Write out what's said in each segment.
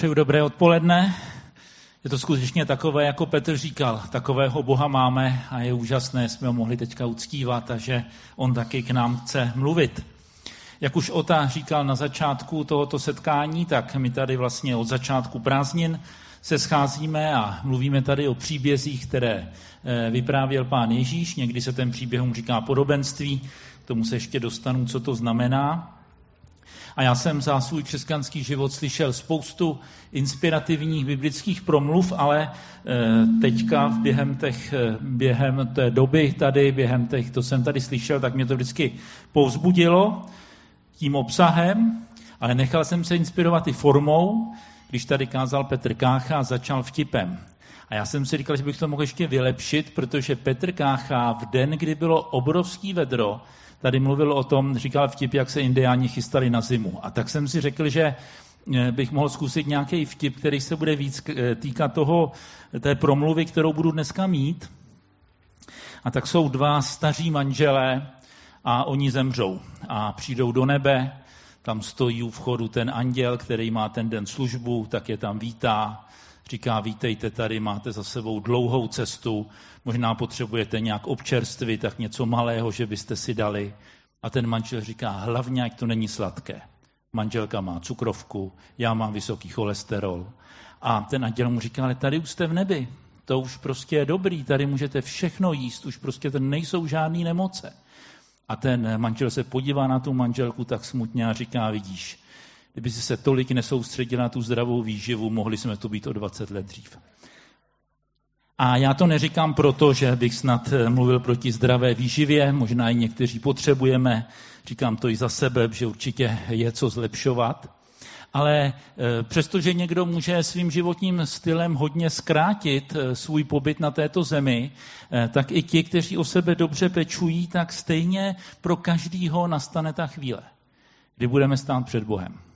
Přeju dobré odpoledne. Je to skutečně takové, jako Petr říkal, takového Boha máme a je úžasné, jsme ho mohli teďka uctívat a že on taky k nám chce mluvit. Jak už Ota říkal na začátku tohoto setkání, tak my tady vlastně od začátku prázdnin se scházíme a mluvíme tady o příbězích, které eh, vyprávěl pán Ježíš. Někdy se ten příběh říká podobenství, k tomu se ještě dostanu, co to znamená. A já jsem za svůj křesťanský život slyšel spoustu inspirativních biblických promluv, ale eh, teďka během, těch, eh, během té doby tady, během těch, to jsem tady slyšel, tak mě to vždycky povzbudilo tím obsahem, ale nechal jsem se inspirovat i formou, když tady kázal Petr Kácha a začal vtipem. A já jsem si říkal, že bych to mohl ještě vylepšit, protože Petr Kácha v den, kdy bylo obrovský vedro, tady mluvil o tom, říkal vtip, jak se indiáni chystali na zimu. A tak jsem si řekl, že eh, bych mohl zkusit nějaký vtip, který se bude víc eh, týkat toho, té promluvy, kterou budu dneska mít. A tak jsou dva staří manželé a oni zemřou a přijdou do nebe, tam stojí u vchodu ten anděl, který má ten den službu, tak je tam vítá, říká, vítejte tady, máte za sebou dlouhou cestu, možná potřebujete nějak občerstvit, tak něco malého, že byste si dali. A ten manžel říká, hlavně, ať to není sladké. Manželka má cukrovku, já mám vysoký cholesterol. A ten anděl mu říká, ale tady už jste v nebi, to už prostě je dobrý, tady můžete všechno jíst, už prostě to nejsou žádné nemoce. A ten manžel se podívá na tu manželku tak smutně a říká, vidíš, kdyby se tolik nesoustředil na tu zdravou výživu, mohli jsme tu být o 20 let dřív. A já to neříkám proto, že bych snad eh, mluvil proti zdravé výživě, možná i někteří potřebujeme, říkám to i za sebe, že určitě je co zlepšovat. Ale eh, přestože někdo může svým životním stylem hodně zkrátit eh, svůj pobyt na této zemi, tak i ti, kteří o sebe dobře pečují, tak stejně pro každýho nastane ta chvíle, kdy budeme stát před Bohem.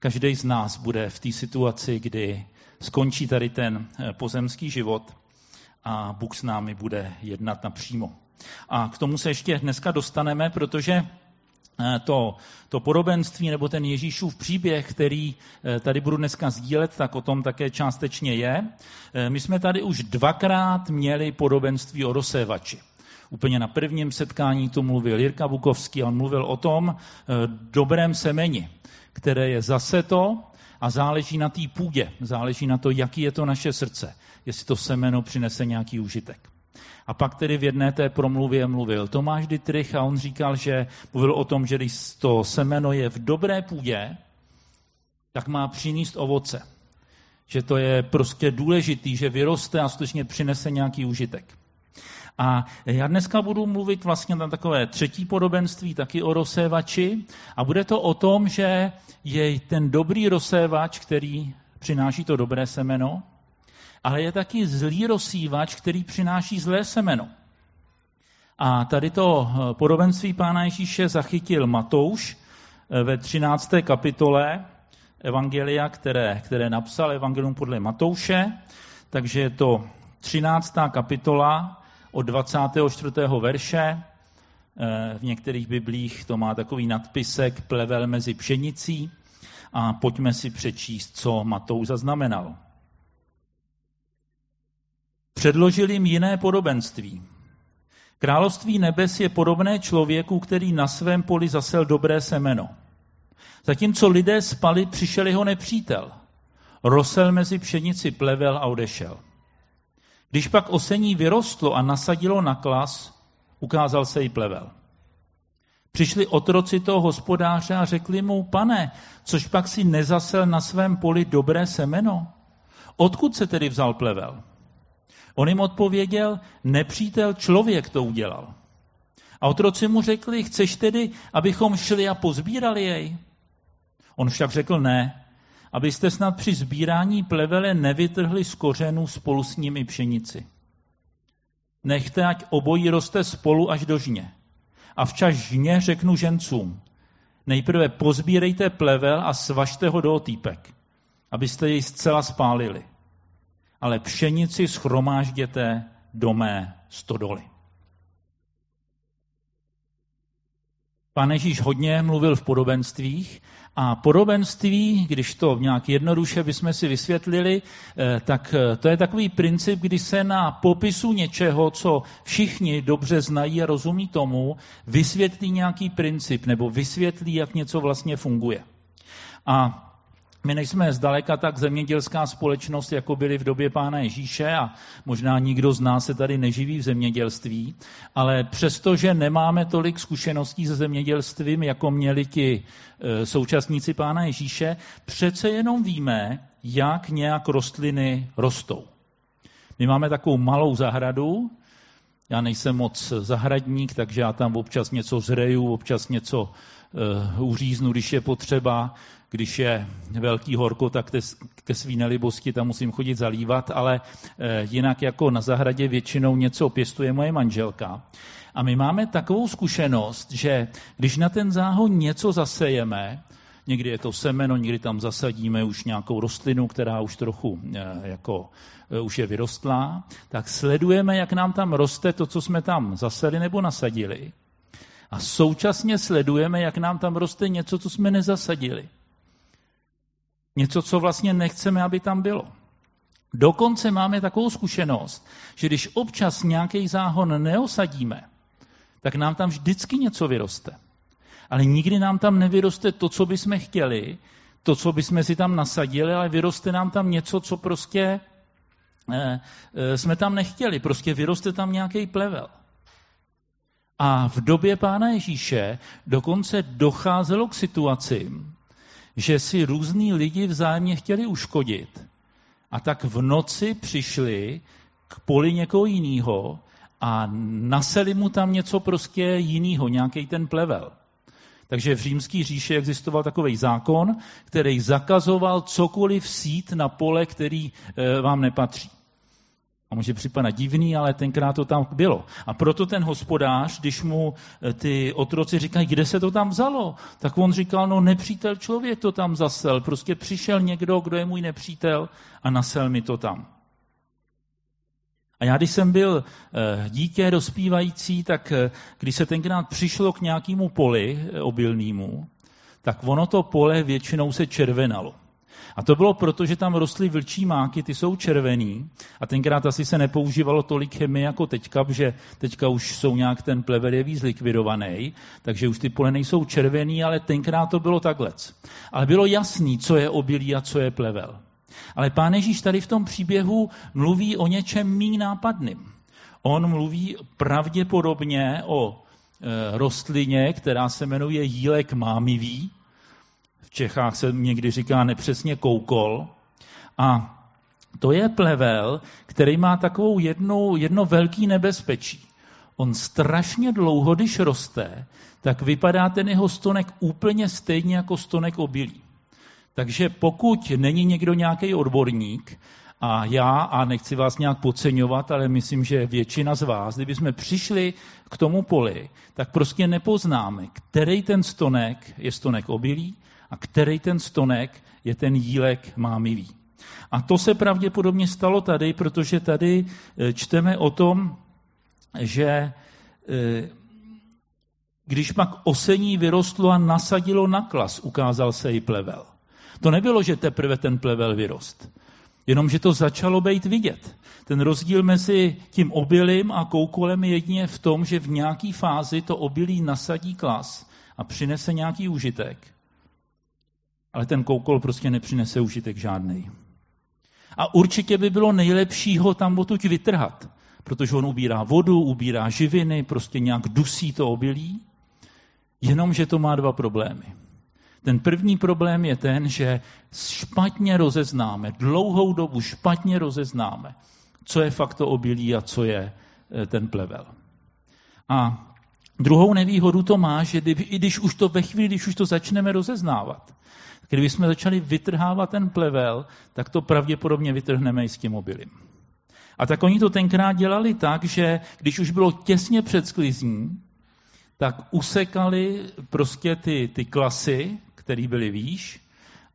Každý z nás bude v té situaci, kdy skončí tady ten eh, pozemský život a Bůh s námi bude jednat napřímo. A k tomu se ještě dneska dostaneme, protože eh, to, to podobenství nebo ten Ježíšův příběh, který eh, tady budu dneska sdílet, tak o tom také částečně je. My jsme tady už dvakrát měli podobenství o rozsévači. Úplně na prvním setkání tu mluvil Jirka Bukovský, on mluvil o tom dobrém semeni, které je zase to a záleží na té půdě, záleží na to, jaký je to naše srdce, jestli to semeno přinese nějaký užitek. A pak tedy v jedné té promluvě mluvil Tomáš Dietrich a on říkal, že mluvil o tom, že když to semeno je v dobré půdě, tak má přinést ovoce. Že to je prostě důležitý, že vyroste a skutečně přinese nějaký užitek. A já dneska budu mluvit vlastně na takové třetí podobenství, taky o rozsévači. A bude to o tom, že je ten dobrý rozsévač, který přináší to dobré semeno, ale je taky zlý rozsívač, který přináší zlé semeno. A tady to eh, podobenství pána Ježíše zachytil Matouš eh, ve 13. kapitole Evangelia, které, které napsal Evangelium podle Matouše. Takže je to 13. kapitola od 24. verše. Eh, v některých biblích to má takový nadpisek plevel mezi pšenicí a pojďme si přečíst, co Matou zaznamenal. Předložil jim jiné podobenství. Království nebes je podobné člověku, který na svém poli zasel dobré semeno. Zatímco lidé spali, přišel jeho nepřítel. Rosel mezi pšenici plevel a odešel. Když pak osení vyrostlo a nasadilo na klas, ukázal se jí plevel. Přišli otroci toho hospodáře a řekli mu, pane, což pak si nezasel na svém poli dobré semeno? Odkud se tedy vzal plevel? On jim odpověděl, nepřítel člověk to udělal. A otroci mu řekli, chceš tedy, abychom šli a pozbírali jej? On však řekl ne, abyste snad při sbírání plevele nevytrhli z kořenů spolu s nimi pšenici. Nechte, ať obojí roste spolu až do žně. A včas žně řeknu žencům, nejprve pozbírejte plevel a svažte ho do otýpek, abyste jej zcela spálili. Ale pšenici schromážděte do mé stodoly. Pán Ježíš hodně mluvil v podobenstvích a podobenství, když to nějak jednoduše bychom si vysvětlili, eh, tak eh, to je takový princip, kdy se na popisu něčeho, co všichni dobře znají a rozumí tomu, vysvětlí nějaký princip nebo vysvětlí, jak něco vlastně funguje. A my nejsme zdaleka tak zemědělská společnost, jako byli v době Pána Ježíše a možná nikdo z nás se tady neživí v zemědělství, ale přestože nemáme tolik zkušeností se zemědělstvím, jako měli ti e, současníci Pána Ježíše, přece jenom víme, jak nějak rostliny rostou. My máme takovou malou zahradu, já nejsem moc zahradník, takže já tam občas něco zreju, občas něco uh, uříznu, když je potřeba když je velký horko, tak ke svý nelibosti tam musím chodit zalívat, ale eh, jinak jako na zahradě většinou něco pěstuje moje manželka. A my máme takovou zkušenost, že když na ten záhon něco zasejeme, někdy je to semeno, někdy tam zasadíme už nějakou rostlinu, která už trochu eh, jako eh, už je vyrostlá, tak sledujeme, jak nám tam roste to, co jsme tam zaseli nebo nasadili. A současně sledujeme, jak nám tam roste něco, co jsme nezasadili. Něco, co vlastně nechceme, aby tam bylo. Dokonce máme takovou zkušenost, že když občas nějaký záhon neosadíme, tak nám tam vždycky něco vyroste. Ale nikdy nám tam nevyroste to, co bychom chtěli, to, co bychom si tam nasadili, ale vyroste nám tam něco, co prostě eh, eh, jsme tam nechtěli. Prostě vyroste tam nějaký plevel. A v době Pána Ježíše dokonce docházelo k situacím, že si různí lidi vzájemně chtěli uškodit. A tak v noci přišli k poli někoho jiného a naseli mu tam něco prostě jiného, nějaký ten plevel. Takže v římské říši existoval takový zákon, který zakazoval cokoliv sít na pole, který eh, vám nepatří. A může připadat divný, ale tenkrát to tam bylo. A proto ten hospodář, když mu eh, ty otroci říkají, kde se to tam vzalo, tak on říkal, no nepřítel člověk to tam zasel. Prostě přišel někdo, kdo je můj nepřítel a nasel mi to tam. A já, když jsem byl eh, dítě dospívající, tak eh, když se tenkrát přišlo k nějakému poli obilnému, tak ono to pole většinou se červenalo. A to bylo proto, že tam rostly vlčí máky, ty jsou červený a tenkrát asi se nepoužívalo tolik chemie jako teďka, že teďka už jsou nějak ten plevel je víc likvidovaný, takže už ty pole nejsou červený, ale tenkrát to bylo takhle. Ale bylo jasný, co je obilí a co je plevel. Ale pán Ježíš tady v tom příběhu mluví o něčem mý nápadným. On mluví pravděpodobně o e, rostlině, která se jmenuje jílek mámivý, v Čechách se někdy říká nepřesně koukol. A to je plevel, který má takovou jednu, jedno velký nebezpečí. On strašně dlouho, když roste, tak vypadá ten jeho stonek úplně stejně jako stonek obilí. Takže pokud není někdo nějaký odborník, a já, a nechci vás nějak podceňovat, ale myslím, že většina z vás, kdyby jsme přišli k tomu poli, tak prostě nepoznáme, který ten stonek je stonek obilí a který ten stonek je ten jílek mámivý. A to se pravděpodobně stalo tady, protože tady e, čteme o tom, že e, když pak osení vyrostlo a nasadilo na klas, ukázal se i plevel. To nebylo, že teprve ten plevel vyrost. Jenomže to začalo být vidět. Ten rozdíl mezi tím obilím a koukolem je jedině v tom, že v nějaké fázi to obilí nasadí klas a přinese nějaký užitek ale ten koukol prostě nepřinese užitek žádný. A určitě by bylo nejlepší ho tam odtud vytrhat, protože on ubírá vodu, ubírá živiny, prostě nějak dusí to obilí, jenomže to má dva problémy. Ten první problém je ten, že špatně rozeznáme, dlouhou dobu špatně rozeznáme, co je fakt to obilí a co je eh, ten plevel. A druhou nevýhodu to má, že i když už to ve chvíli, když už to začneme rozeznávat, Kdybychom začali vytrhávat ten plevel, tak to pravděpodobně vytrhneme i s tím obilím. A tak oni to tenkrát dělali tak, že když už bylo těsně před sklizní, tak usekali prostě ty, ty klasy, které byly výš,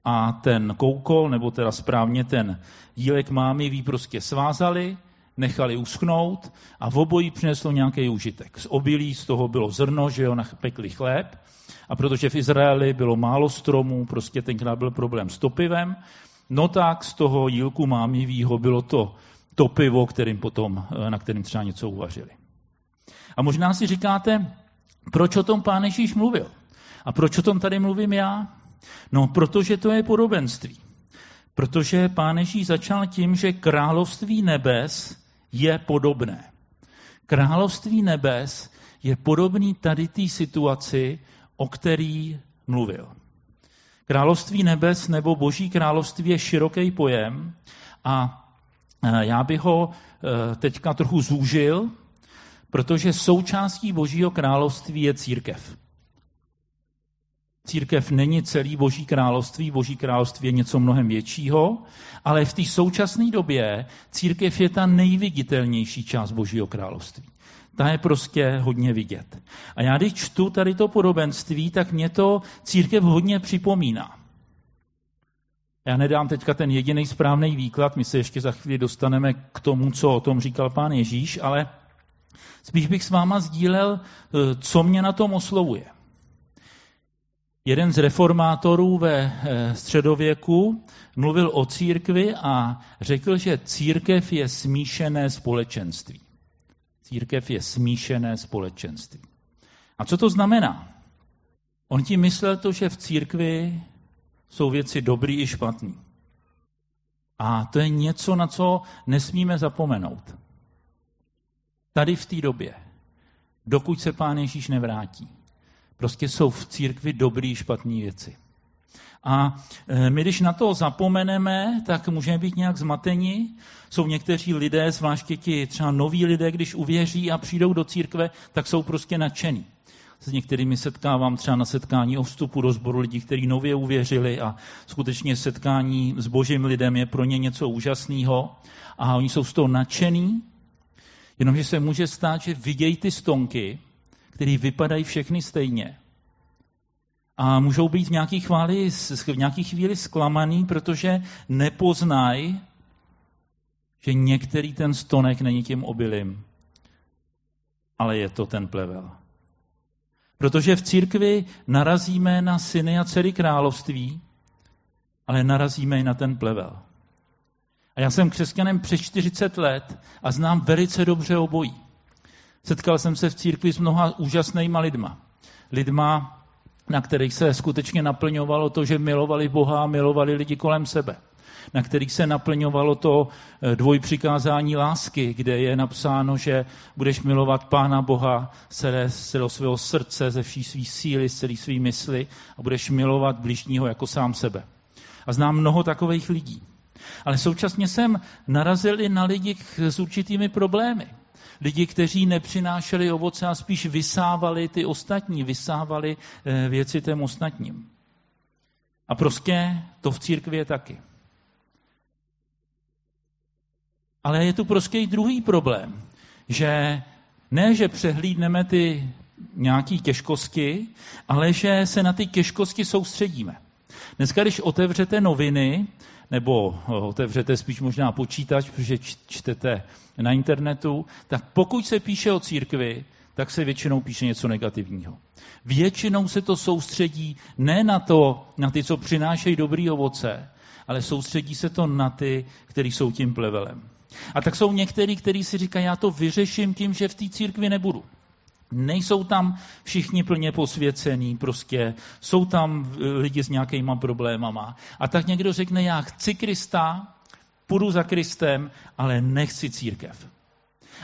a ten koukol, nebo teda správně ten jílek mámy ví prostě svázali, nechali uschnout a v obojí přineslo nějaký užitek. Z obilí z toho bylo zrno, že jo, pekli chléb a protože v Izraeli bylo málo stromů, prostě tenkrát byl problém s topivem, no tak z toho jílku mámivýho bylo to topivo, kterým potom, eh, na kterým třeba něco uvařili. A možná si říkáte, proč o tom pán Ježíš mluvil? A proč o tom tady mluvím já? No, protože to je podobenství. Protože pán Ježíš začal tím, že království nebes je podobné. Království nebes je podobný tady té situaci, o který mluvil. Království nebes nebo boží království je široký pojem a e, já bych ho e, teďka trochu zúžil, protože součástí božího království je církev. Církev není celý boží království, boží království je něco mnohem většího, ale v té současné době církev je ta nejviditelnější část božího království. Ta je prostě hodně vidět. A já když čtu tady to podobenství, tak mě to církev hodně připomíná. Já nedám teďka ten jediný správný výklad, my se ještě za chvíli dostaneme k tomu, co o tom říkal pán Ježíš, ale spíš bych s váma sdílel, eh, co mě na tom oslovuje. Jeden z reformátorů ve eh, středověku mluvil o církvi a řekl, že církev je smíšené společenství. Církev je smíšené společenství. A co to znamená? On tím myslel to, že v církvi jsou věci dobrý i špatný. A to je něco, na co nesmíme zapomenout. Tady v té době, dokud se Pán Ježíš nevrátí. Prostě jsou v církvi dobrý i špatný věci. A e, my, když na to zapomeneme, tak můžeme být nějak zmateni. Jsou někteří lidé, zvláště ti třeba noví lidé, když uvěří a přijdou do církve, tak jsou prostě nadšení. S některými setkávám třeba na setkání o vstupu do sboru lidí, kteří nově uvěřili a skutečně setkání s božím lidem je pro ně něco úžasného a oni jsou z toho nadšení, jenomže se může stát, že vidějí ty stonky, které vypadají všechny stejně a můžou být v nějaké, chváli, v nějaké chvíli zklamaný, protože nepoznají, že některý ten stonek není tím obilím, ale je to ten plevel. Protože v církvi narazíme na syny a dcery království, ale narazíme i na ten plevel. A já jsem křesťanem přes 40 let a znám velice dobře obojí. Setkal jsem se v církvi s mnoha úžasnýma lidma. Lidma, na kterých se skutečně naplňovalo to, že milovali Boha a milovali lidi kolem sebe. Na kterých se naplňovalo to eh, dvojpřikázání lásky, kde je napsáno, že budeš milovat Pána Boha z celého svého srdce, ze vší svý síly, z celé svý mysli a budeš milovat blížního jako sám sebe. A znám mnoho takových lidí. Ale současně jsem narazil i na lidi s určitými problémy. Lidi, kteří nepřinášeli ovoce a spíš vysávali ty ostatní, vysávali eh, věci těm ostatním. A prostě to v církvi je taky. Ale je tu prostě i druhý problém, že ne, že přehlídneme ty nějaké těžkosti, ale že se na ty těžkosti soustředíme. Dneska, když otevřete noviny, nebo otevřete spíš možná počítač, protože čtete na internetu, tak pokud se píše o církvi, tak se většinou píše něco negativního. Většinou se to soustředí ne na to, na ty, co přinášejí dobrý ovoce, ale soustředí se to na ty, kteří jsou tím plevelem. A tak jsou někteří, kteří si říkají, já to vyřeším tím, že v té církvi nebudu. Nejsou tam všichni plně posvěcený, prostě jsou tam eh, lidi s nějakýma problémama. A tak někdo řekne, já chci Krista, půjdu za Kristem, ale nechci církev.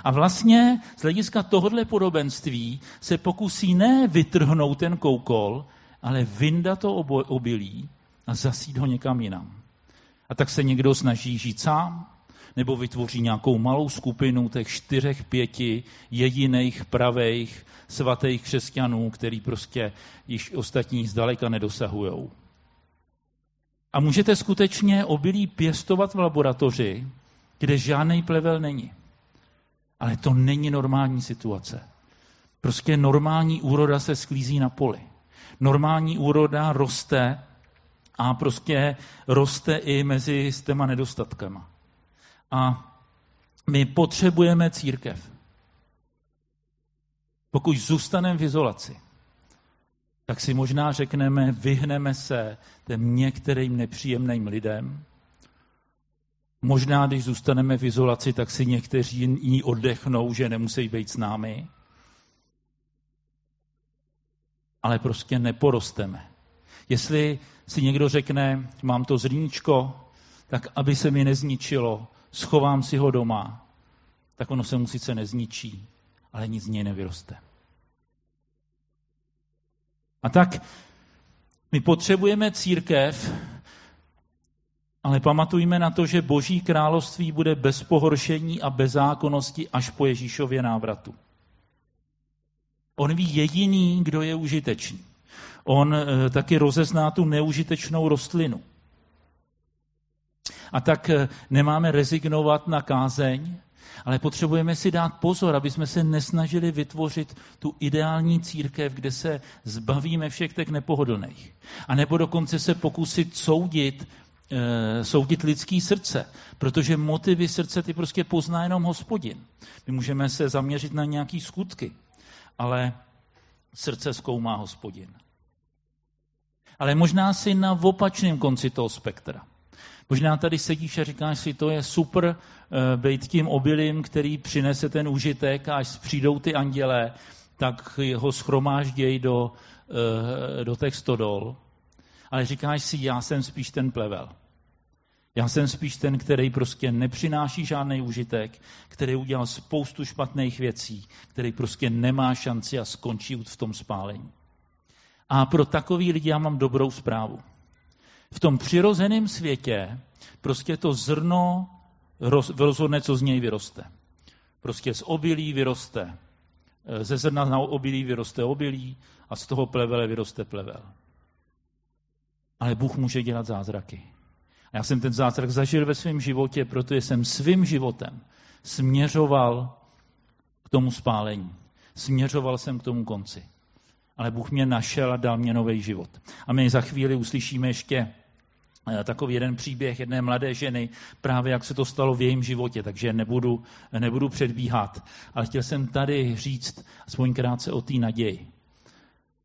A vlastně z hlediska tohohle podobenství se pokusí ne vytrhnout ten koukol, ale vyndat to obilí a zasít ho někam jinam. A tak se někdo snaží žít sám, nebo vytvoří nějakou malou skupinu těch čtyřech, pěti jediných pravých svatých křesťanů, který prostě již ostatní zdaleka nedosahují. A můžete skutečně obilí pěstovat v laboratoři, kde žádný plevel není. Ale to není normální situace. Prostě normální úroda se sklízí na poli. Normální úroda roste a prostě roste i mezi s těma nedostatkama. A My potřebujeme církev. Pokud zůstaneme v izolaci, tak si možná řekneme, vyhneme se těm některým nepříjemným lidem. Možná, když zůstaneme v izolaci, tak si někteří jiní oddechnou, že nemusí být s námi. Ale prostě neporosteme. Jestli si někdo řekne, mám to zrníčko, tak aby se mi nezničilo, schovám si ho doma, tak ono se mu sice nezničí, ale nic z něj nevyroste. A tak my potřebujeme církev, ale pamatujme na to, že Boží království bude bez pohoršení a bez zákonnosti až po Ježíšově návratu. On ví jediný, kdo je užitečný. On e, taky rozezná tu neužitečnou rostlinu. A tak e, nemáme rezignovat na kázeň, ale potřebujeme si dát pozor, aby jsme se nesnažili vytvořit tu ideální církev, kde se zbavíme všech těch nepohodlných. A nebo dokonce se pokusit soudit, e, soudit lidský srdce, protože motivy srdce ty prostě pozná jenom hospodin. My můžeme se zaměřit na nějaký skutky, ale srdce zkoumá hospodin. Ale možná si na opačném konci toho spektra. Možná tady sedíš a říkáš si, to je super uh, být tím obilím, který přinese ten užitek a až přijdou ty andělé, tak ho schromážděj do, uh, do těch stodol. Ale říkáš si, já jsem spíš ten plevel. Já jsem spíš ten, který prostě nepřináší žádný užitek, který udělal spoustu špatných věcí, který prostě nemá šanci a skončí v tom spálení. A pro takový lidi já mám dobrou zprávu. V tom přirozeném světě prostě to zrno rozhodne, co z něj vyroste. Prostě z obilí vyroste, eh, ze zrna na obilí vyroste obilí a z toho plevele vyroste plevel. Ale Bůh může dělat zázraky. A já jsem ten zázrak zažil ve svém životě, protože jsem svým životem směřoval k tomu spálení. Směřoval jsem k tomu konci. Ale Bůh mě našel a dal mě nový život. A my za chvíli uslyšíme ještě takový jeden příběh jedné mladé ženy, právě jak se to stalo v jejím životě, takže nebudu, nebudu předbíhat. Ale chtěl jsem tady říct aspoň krátce o té naději,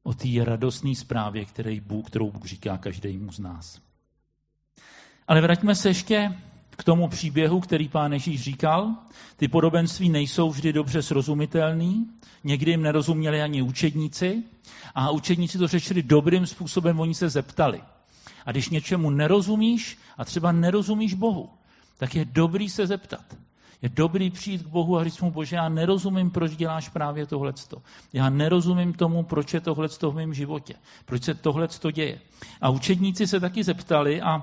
o té radostné zprávě, který Bůh, kterou Bůh říká každému z nás. Ale vraťme se ještě k tomu příběhu, který pán Ježíš říkal. Ty podobenství nejsou vždy dobře srozumitelný, někdy jim nerozuměli ani učedníci a učedníci to řešili dobrým způsobem, oni se zeptali. A když něčemu nerozumíš a třeba nerozumíš Bohu, tak je dobrý se zeptat. Je dobrý přijít k Bohu a říct mu, Bože, já nerozumím, proč děláš právě tohleto. Já nerozumím tomu, proč je tohleto v mém životě. Proč se tohleto děje. A učedníci se taky zeptali a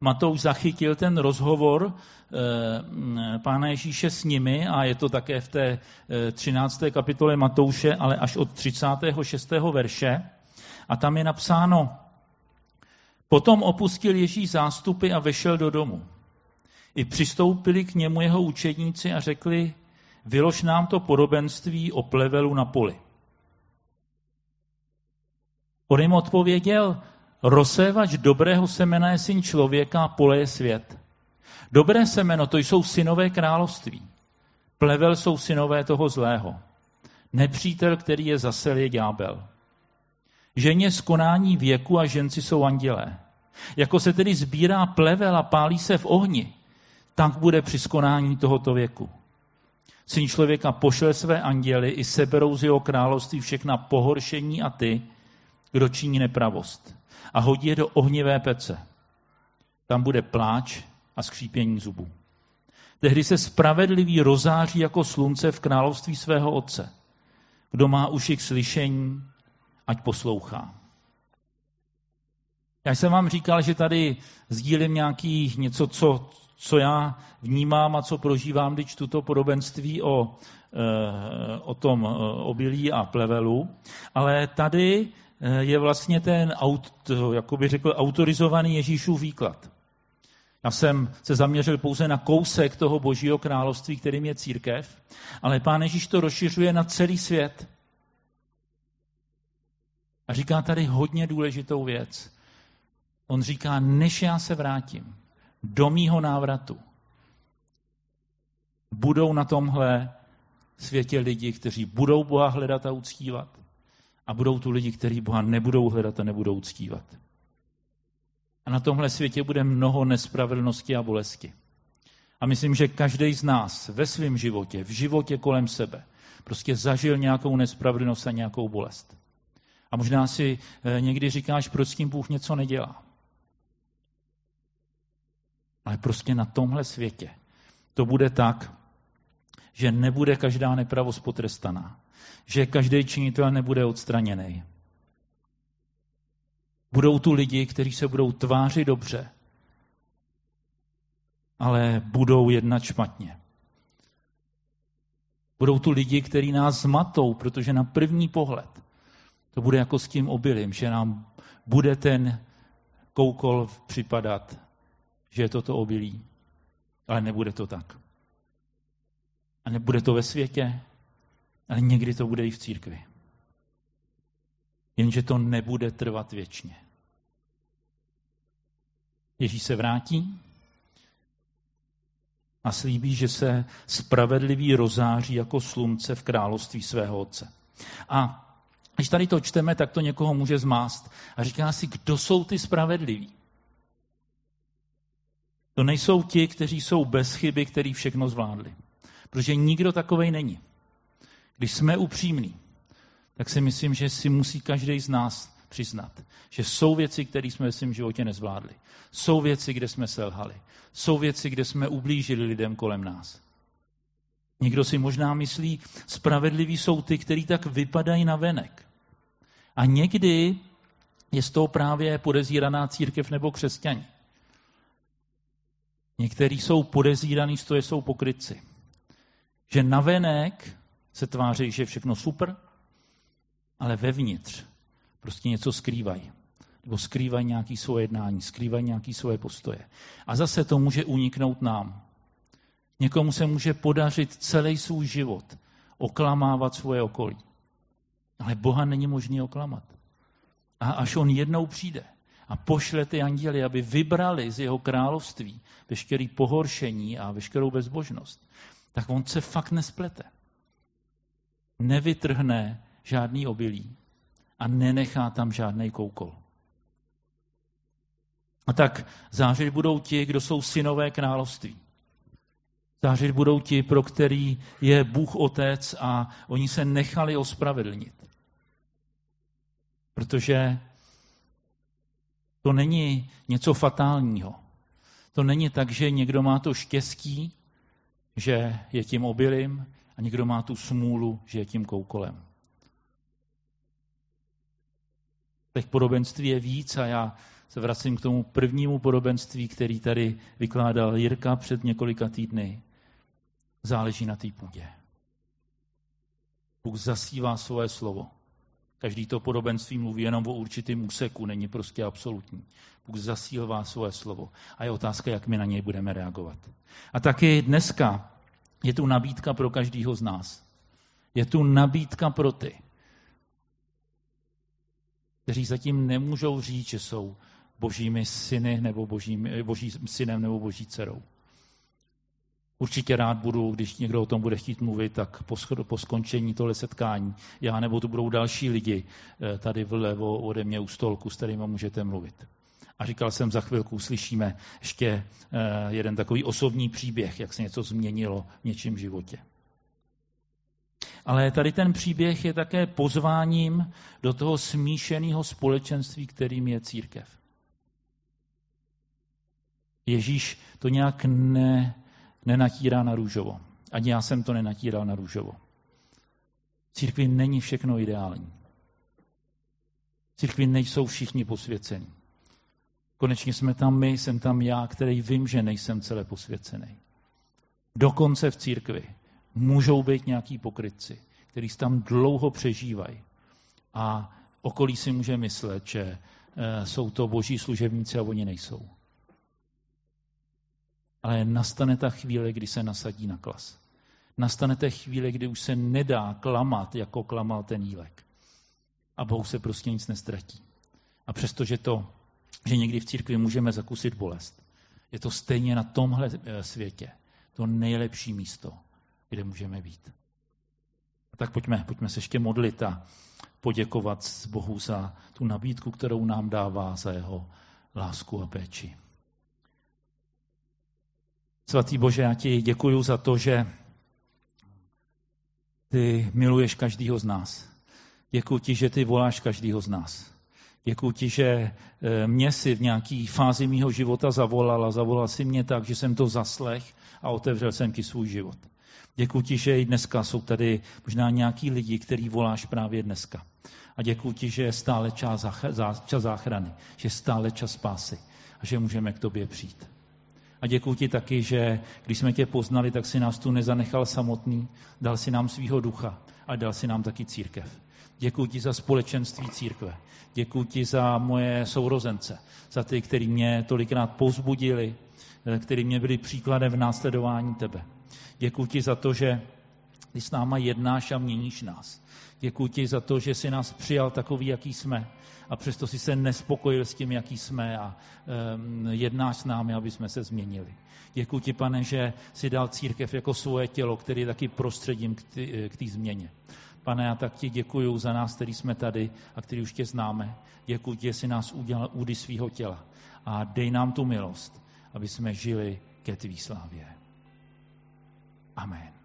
Matouš zachytil ten rozhovor eh, pána Ježíše s nimi a je to také v té 13. Eh, kapitole Matouše, ale až od 36. verše. A tam je napsáno, potom opustil Ježíš zástupy a vešel do domu. I přistoupili k němu jeho učedníci a řekli, vylož nám to podobenství o plevelu na poli. On jim odpověděl, Rozsévač dobrého semena je syn člověka a pole je svět. Dobré semeno to jsou synové království. Plevel jsou synové toho zlého. Nepřítel, který je zasel, je ďábel. Ženě skonání věku a ženci jsou andělé. Jako se tedy sbírá plevel a pálí se v ohni, tak bude při skonání tohoto věku. Syn člověka pošle své anděly i seberou z jeho království všechna pohoršení a ty, kdo činí nepravost a hodí je do ohnivé pece. Tam bude pláč a skřípění zubů. Tehdy se spravedlivý rozáří jako slunce v království svého otce. Kdo má uši k slyšení, ať poslouchá. Já jsem vám říkal, že tady sdílím nějaký něco, co, co já vnímám a co prožívám, když tuto podobenství o, eh, o tom eh, obilí a plevelu, ale tady Eh, je vlastně ten, jak by řekl, autorizovaný Ježíšův výklad. Já jsem se zaměřil pouze na kousek toho božího království, kterým je církev, ale pán Ježíš to rozšiřuje na celý svět. A říká tady hodně důležitou věc. On říká, než já se vrátím do mýho návratu, Budou na tomhle světě lidi, kteří budou Boha hledat a uctívat a budou tu lidi, kteří Boha nebudou hledat a nebudou uctívat. A na tomhle světě bude mnoho nespravedlnosti a bolesti. A myslím, že každý z nás ve svém životě, v životě kolem sebe, prostě zažil nějakou nespravedlnost a nějakou bolest. Možná si eh, někdy říkáš, proč s tím Bůh něco nedělá. Ale prostě na tomhle světě to bude tak, že nebude každá nepravost potrestaná. Že každý činitel nebude odstraněný. Budou tu lidi, kteří se budou tvářit dobře, ale budou jednat špatně. Budou tu lidi, kteří nás zmatou, protože na první pohled to bude jako s tím obilím, že nám bude ten koukol připadat, že je to to obilí, ale nebude to tak. A nebude to ve světě, ale někdy to bude i v církvi. Jenže to nebude trvat věčně. Ježíš se vrátí a slíbí, že se spravedlivý rozáří jako slunce v království svého otce. A když tady to čteme, tak to někoho může zmást. A říká si, kdo jsou ty spravedliví? To nejsou ti, kteří jsou bez chyby, kteří všechno zvládli. Protože nikdo takovej není. Když jsme upřímní, tak si myslím, že si musí každý z nás přiznat, že jsou věci, které jsme ve svém životě nezvládli. Jsou věci, kde jsme selhali. Jsou věci, kde jsme ublížili lidem kolem nás. Někdo si možná myslí, spravedliví jsou ty, kteří tak vypadají na venek. A někdy je z toho právě podezíraná církev nebo křesťani. Někteří jsou podezíraní z toho, jsou pokryci. Že navenek se tváří, že je všechno super, ale vevnitř prostě něco skrývají. Nebo skrývají nějaké svoje jednání, skrývají nějaké svoje postoje. A zase to může uniknout nám. Někomu se může podařit celý svůj život oklamávat svoje okolí. Ale Boha není možný oklamat. A až on jednou přijde a pošle ty anděly, aby vybrali z jeho království veškerý pohoršení a veškerou bezbožnost, tak on se fakt nesplete. Nevytrhne žádný obilí a nenechá tam žádný koukol. A tak zářit budou ti, kdo jsou synové království. Zářit budou ti, pro který je Bůh Otec a oni se nechali ospravedlnit. Protože to není něco fatálního. To není tak, že někdo má to štěstí, že je tím obilím, a někdo má tu smůlu, že je tím koukolem. Těch podobenství je víc a já se vracím k tomu prvnímu podobenství, který tady vykládal Jirka před několika týdny. Záleží na té půdě. Bůh zasívá svoje slovo. Každý to podobenství mluví jenom o určitém úseku, není prostě absolutní. Bůh zasílvá svoje slovo. A je otázka, jak my na něj budeme reagovat. A taky dneska je tu nabídka pro každého z nás. Je tu nabídka pro ty, kteří zatím nemůžou říct, že jsou božími syny nebo božím, boží synem nebo boží dcerou. Určitě rád budu, když někdo o tom bude chtít mluvit, tak po, po skončení tohle setkání já nebo tu budou další lidi eh, tady vlevo ode mě u stolku, s kterými můžete mluvit. A říkal jsem, za chvilku uslyšíme ještě eh, jeden takový osobní příběh, jak se něco změnilo v něčím životě. Ale tady ten příběh je také pozváním do toho smíšeného společenství, kterým je církev. Ježíš to nějak ne, nenatírá na růžovo. Ani já jsem to nenatíral na růžovo. V církvi není všechno ideální. V církvi nejsou všichni posvěcení. Konečně jsme tam my, jsem tam já, který vím, že nejsem celé posvěcený. Dokonce v církvi můžou být nějaký pokrytci, kteří tam dlouho přežívají. A okolí si může myslet, že e, jsou to boží služebníci a oni nejsou. Ale nastane ta chvíle, kdy se nasadí na klas. Nastane ta chvíle, kdy už se nedá klamat, jako klamal ten jílek. A Bohu se prostě nic nestratí. A přestože to že někdy v církvi můžeme zakusit bolest. Je to stejně na tomhle eh, světě. to nejlepší místo, kde můžeme být. Tak pojďme, pojďme se ještě modlit a poděkovat Bohu za tu nabídku, kterou nám dává, za jeho lásku a péči. Svatý Bože, já ti děkuji za to, že ty miluješ každýho z nás. Děkuji ti, že ty voláš každýho z nás. Děkuji ti, že eh, mě si v nějaké fázi mého života zavolal a zavolal si mě tak, že jsem to zaslech a otevřel jsem ti svůj život. Děkuji ti, že i dneska jsou tady možná nějaký lidi, který voláš právě dneska. A děkuji ti, že je stále čas, čas záchrany, že je stále čas spásy a že můžeme k tobě přijít. A děkuji ti taky, že když jsme tě poznali, tak si nás tu nezanechal samotný, dal si nám svýho ducha a dal si nám taky církev. Děkuji ti za společenství církve. Děkuji ti za moje sourozence, za ty, kteří mě tolikrát pozbudili, kteří mě byli příkladem v následování tebe. Děkuji ti za to, že ty s náma jednáš a měníš nás. Děkuji ti za to, že jsi nás přijal takový, jaký jsme a přesto si se nespokojil s tím, jaký jsme a um, jednáš s námi, aby jsme se změnili. Děkuji ti, pane, že si dal církev jako svoje tělo, který je taky prostředím k té změně. Pane, já tak ti děkuji za nás, který jsme tady a který už tě známe. Děkuji ti, že jsi nás udělal údy svého těla. A dej nám tu milost, aby jsme žili ke tvý slávě. Amen.